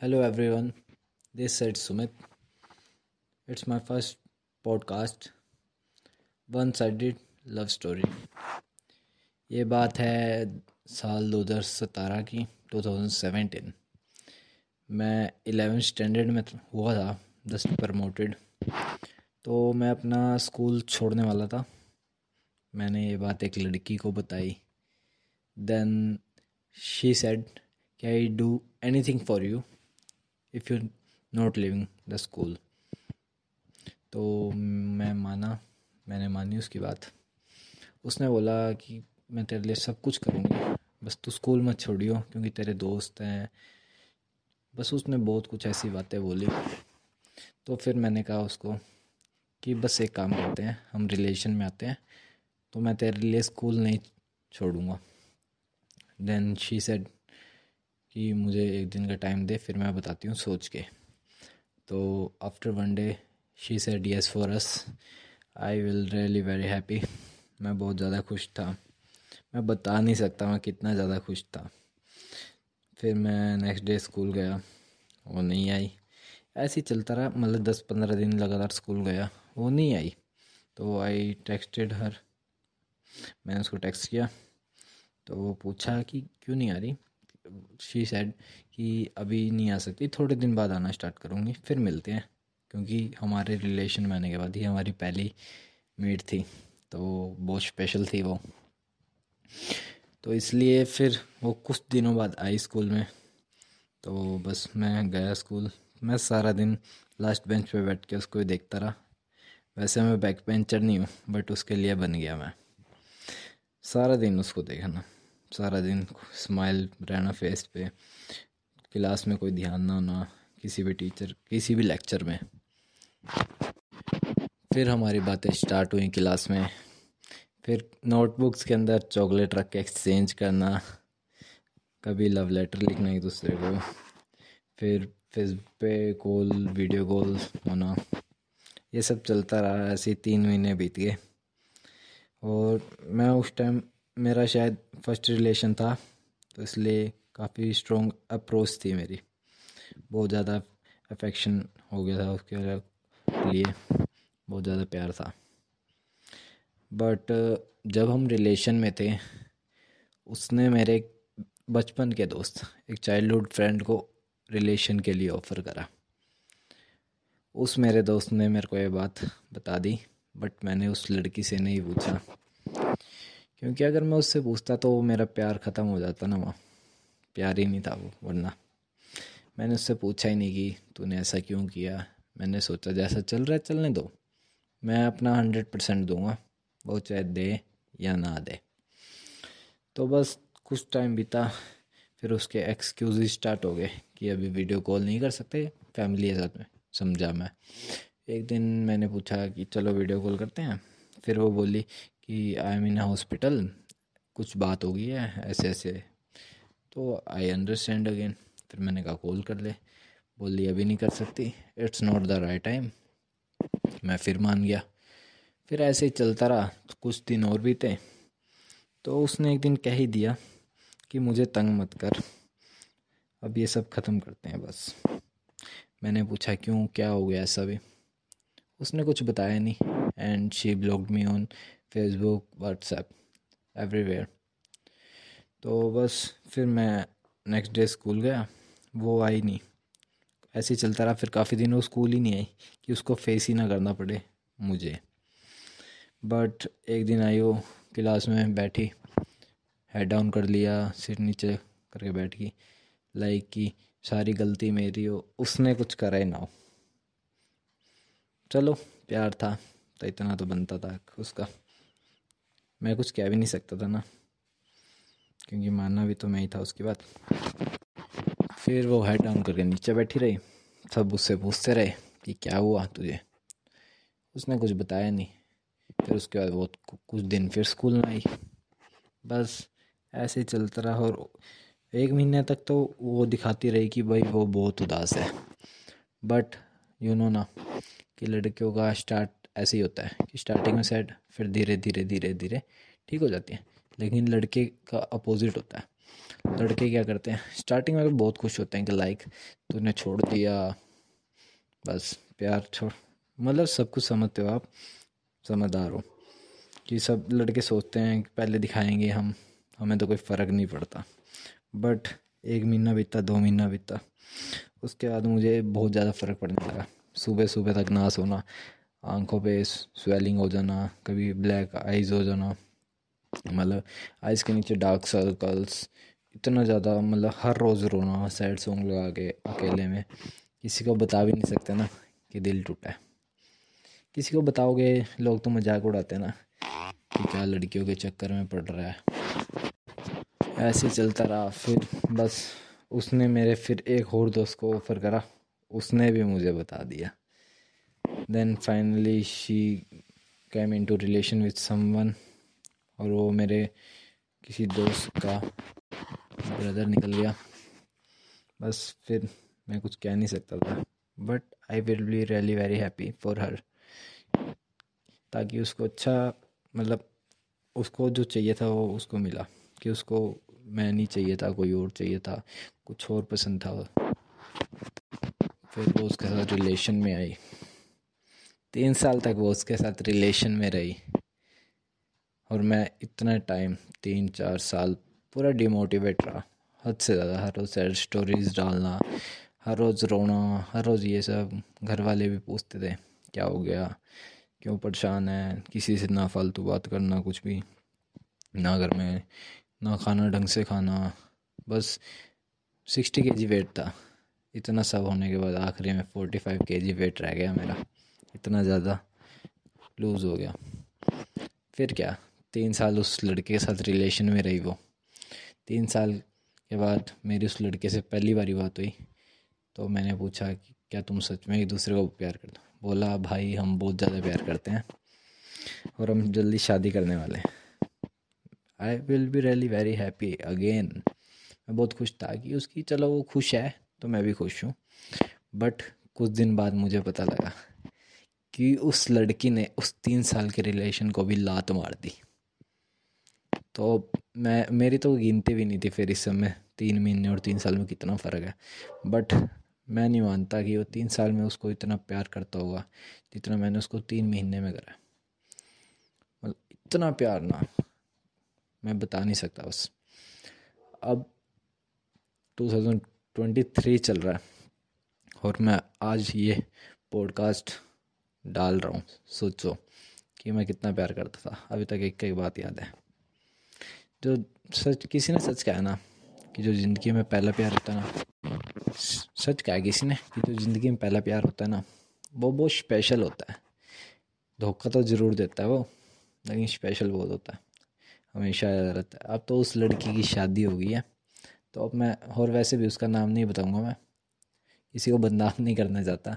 Hello everyone, this said Sumit. It's my first podcast, one sided love story ये बात है साल दो हज़ार सतारह की 2017 मैं इलेवेंथ स्टैंडर्ड में हुआ था जस्ट प्रमोटेड तो मैं अपना स्कूल छोड़ने वाला था। मैंने ये बात एक लड़की को बताई। देन शी सेड कि I do anything for you if you not living the school तो मैं माना, मैंने मानी उसकी बात। उसने बोला कि मैं तेरे लिए सब कुछ करूँगी। बस तू स्कूल मत छोड़ियो, क्योंकि तेरे दोस्त हैं। बस उसने बहुत कुछ ऐसी बातें बोली। तो फिर मैंने कहा उसको कि बस एक काम करते हैं, हम रिलेशन में आते हैं। तो मैं तेरे लिए स्कूल नहीं छोड़ूँगा। देन शी सेड कि मुझे एक दिन का टाइम दे, फिर मैं बताती हूँ सोच के। तो after one day she said yes for us I will really very happy मैं बहुत ज़्यादा खुश था। मैं बता नहीं सकता, मैं कितना ज़्यादा खुश था। फिर मैं नेक्स्ट डे स्कूल गया। वो नहीं आई। ऐसे ही चलता रहा। मतलब दस पंद्रह दिन लगातार स्कूल गया। वो नहीं आई। तो आई टेक्सटेड हर मैंने उसको टेक्स्ट किया। तो वो पूछा कि क्यों नहीं आ रही? शी सेड कि अभी नहीं आ सकती, थोड़े दिन बाद आना स्टार्ट करूँगी, फिर मिलते हैं। क्योंकि हमारे रिलेशन में आने के बाद ही हमारी पहली मीट थी तो बहुत स्पेशल थी वो। तो इसलिए फिर वो कुछ दिनों बाद आई स्कूल में। तो बस मैं गया स्कूल मैं सारा दिन लास्ट बेंच पे बैठ के उसको देखता रहा। वैसे मैं बैक बेंचर नहीं हूँ बट उसके लिए बन गया मैं। सारा दिन उसको देखना सारा दिन स्माइल रहना फेस पे। क्लास में कोई ध्यान ना होना, किसी भी टीचर किसी भी लेक्चर में। फिर हमारी बातें स्टार्ट हुई क्लास में। फिर नोटबुक्स के अंदर चॉकलेट रख के एक्सचेंज करना। कभी लव लेटर लिखना एक दूसरे को। फिर फेसबुक पे कॉल वीडियो कॉल होना। ये सब चलता रहा ऐसे तीन महीने बीत गए। और मैं उस टाइम मेरा शायद फ़र्स्ट रिलेशन था तो इसलिए काफ़ी स्ट्रॉन्ग अप्रोच थी मेरी। बहुत ज़्यादा अफेक्शन हो गया था उसके लिए, बहुत ज़्यादा प्यार था। बट जब हम रिलेशन में थे, उसने मेरे बचपन के दोस्त, एक चाइल्डहुड फ्रेंड को रिलेशन के लिए ऑफ़र करा। उस मेरे दोस्त ने मेरे को ये बात बता दी बट मैंने उस लड़की से नहीं पूछा। क्योंकि अगर मैं उससे पूछता तो मेरा प्यार ख़त्म हो जाता ना वहाँ। प्यार ही नहीं था वो, वरना। मैंने उससे पूछा ही नहीं कि तूने ऐसा क्यों किया? मैंने सोचा, जैसा चल रहा है, चलने दो। मैं अपना हंड्रेड परसेंट दूँगा, वो चाहे दे या ना दे। तो बस कुछ टाइम बीता, फिर उसके एक्सक्यूज स्टार्ट हो गए कि अभी वीडियो कॉल नहीं कर सकते फैमिली के साथ में, समझा मैं। एक दिन मैंने पूछा कि चलो वीडियो कॉल करते हैं, फिर वो बोली कि आई एम इन हॉस्पिटल कुछ बात हो गई है, ऐसे ऐसे। तो आई अंडरस्टैंड अगेन फिर मैंने कहा, कॉल कर ले। बोली, अभी नहीं कर सकती। It's not the right time मैं फिर मान गया। फिर ऐसे ही चलता रहा। कुछ दिन और भी थे तो उसने एक दिन कह ही दिया कि मुझे तंग मत कर। अब ये सब ख़त्म करते हैं बस। मैंने पूछा, क्यों? क्या हो गया ऐसा भी? उसने कुछ बताया नहीं। And she blogged me on Facebook WhatsApp everywhere तो बस फिर मैं नेक्स्ट डे स्कूल गया, वो आई नहीं। ऐसे ही चलता रहा, फिर काफ़ी दिन वो स्कूल ही नहीं आई, कि उसको फेस ही ना करना पड़े मुझे। बट एक दिन आई वो क्लास में बैठी हेड डाउन कर लिया, सिर नीचे करके बैठ गई लाइक कि सारी गलती मेरी हो, उसने कुछ करा ही ना हो। चलो, प्यार था तो इतना तो बनता था उसका। मैं कुछ कह भी नहीं सकता था ना। क्योंकि मानना भी तो मैं ही था उसकी बात फिर वो हेड डाउन करके नीचे बैठी रही। सब उससे पूछते रहे कि क्या हुआ तुझे? उसने कुछ बताया नहीं। फिर उसके बाद वो कुछ दिन फिर स्कूल में आई। बस ऐसे ही चलता रहा और एक महीने तक तो वो दिखाती रही कि भाई वो बहुत उदास है। बट यू नो ना कि लड़कियों का स्टार्ट ऐसे ही होता है कि स्टार्टिंग में सैड फिर धीरे धीरे धीरे धीरे ठीक हो जाती है। लेकिन लड़के का अपोजिट होता है। लड़के क्या करते हैं? स्टार्टिंग में तो बहुत खुश होते हैं कि लाइक तूने छोड़ दिया, बस, प्यार छोड़। मतलब सब कुछ समझते हो आप, समझदार हो। कि सब लड़के सोचते हैं कि पहले दिखाएँगे हम, हमें तो कोई फ़र्क नहीं पड़ता। बट एक महीना बीता दो महीना बीता उसके बाद मुझे बहुत ज़्यादा फ़र्क पड़ने लगा। सुबह सुबह तक ना सोना आँखों पे स्वेलिंग हो जाना, कभी ब्लैक आइज़ हो जाना मतलब आइज़ के नीचे डार्क सर्कल्स इतना ज़्यादा मतलब हर रोज़ रोना सैड सॉन्ग लगा के अकेले में। किसी को बता भी नहीं सकते ना कि दिल टूटा है। किसी को बताओगे, लोग तो मज़ाक उड़ाते हैं ना कि क्या लड़कियों के चक्कर में पड़ रहा है। ऐसे चलता रहा, फिर बस उसने मेरे, फिर एक और दोस्त को ऑफ़र करा, उसने भी मुझे बता दिया। Then finally she came into relation with someone और वो मेरे किसी दोस्त का ब्रदर निकल गया। बस फिर मैं कुछ कह नहीं सकता था but I will be really very happy for her ताकि उसको अच्छा मतलब उसको जो चाहिए था वो उसको मिला, कि उसको मैं नहीं चाहिए था, कोई और चाहिए था, कुछ और पसंद था फिर वो उसके साथ रिलेशन में आई। तीन साल तक वो उसके साथ रिलेशन में रही। और मैं इतना टाइम तीन, चार साल पूरा डिमोटिवेट रहा। हद से ज़्यादा हर रोज़ सैड स्टोरीज डालना, हर रोज़ रोना, हर रोज़ ये सब घर वाले भी पूछते थे, क्या हो गया? क्यों परेशान है? किसी से ना फालतू बात करना, कुछ भी। ना घर में, ना खाना, ढंग से खाना। बस सिक्सटी के जी वेट था। इतना सब होने के बाद आखिरी में फोर्टी फाइव के जी वेट रह गया मेरा। इतना ज़्यादा लूज़ हो गया। फिर क्या? तीन साल उस लड़के के साथ रिलेशन में रही वो। तीन साल के बाद मेरी उस लड़के से पहली बारी बात हुई। तो मैंने पूछा कि क्या तुम सच में एक दूसरे को प्यार करते हो? बोला, भाई, हम बहुत ज़्यादा प्यार करते हैं और हम जल्दी शादी करने वाले हैं। I will be really very happy again मैं बहुत खुश था कि उसकी, चलो, वो खुश है तो मैं भी खुश हूँ। बट कुछ दिन बाद मुझे पता लगा कि उस लड़की ने उस तीन साल के रिलेशन को भी लात मार दी। तो मैं, मेरी तो गिनती भी नहीं थी फिर इस समय, तीन महीने और तीन साल में कितना फ़र्क है। बट मैं नहीं मानता कि वो तीन साल में उसको इतना प्यार करता होगा जितना मैंने उसको तीन महीने में करा मतलब इतना प्यार ना, मैं बता नहीं सकता बस। अब 2023 चल रहा है और मैं आज ये पॉडकास्ट डाल रहा हूँ। सोचो कि मैं कितना प्यार करता था। अभी तक एक एक बात याद है। जो सच, किसी ने सच कहा ना कि जो ज़िंदगी में पहला प्यार होता है ना, सच कहा किसी ने कि जो ज़िंदगी में पहला प्यार होता है ना, वो बहुत स्पेशल होता है। धोखा तो ज़रूर देता है वो, लेकिन स्पेशल बहुत होता है। हमेशा याद रहता है। अब तो उस लड़की की शादी हो गई है। तो अब मैं, और वैसे भी उसका नाम नहीं बताऊँगा मैं। किसी को बदनाम नहीं करना चाहता।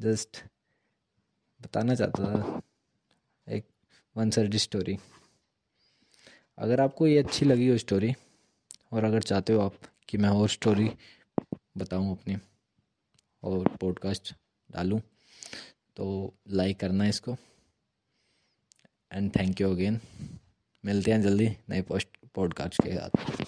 जस्ट बताना चाहता था। एक वन साइड स्टोरी। अगर आपको ये अच्छी लगी हो स्टोरी, और अगर चाहते हो आप कि मैं और स्टोरी बताऊँ अपनी, और पॉडकास्ट डालूं तो लाइक करना इसको। एंड थैंक यू अगेन मिलते हैं जल्दी नए पोस्ट, पॉडकास्ट के साथ।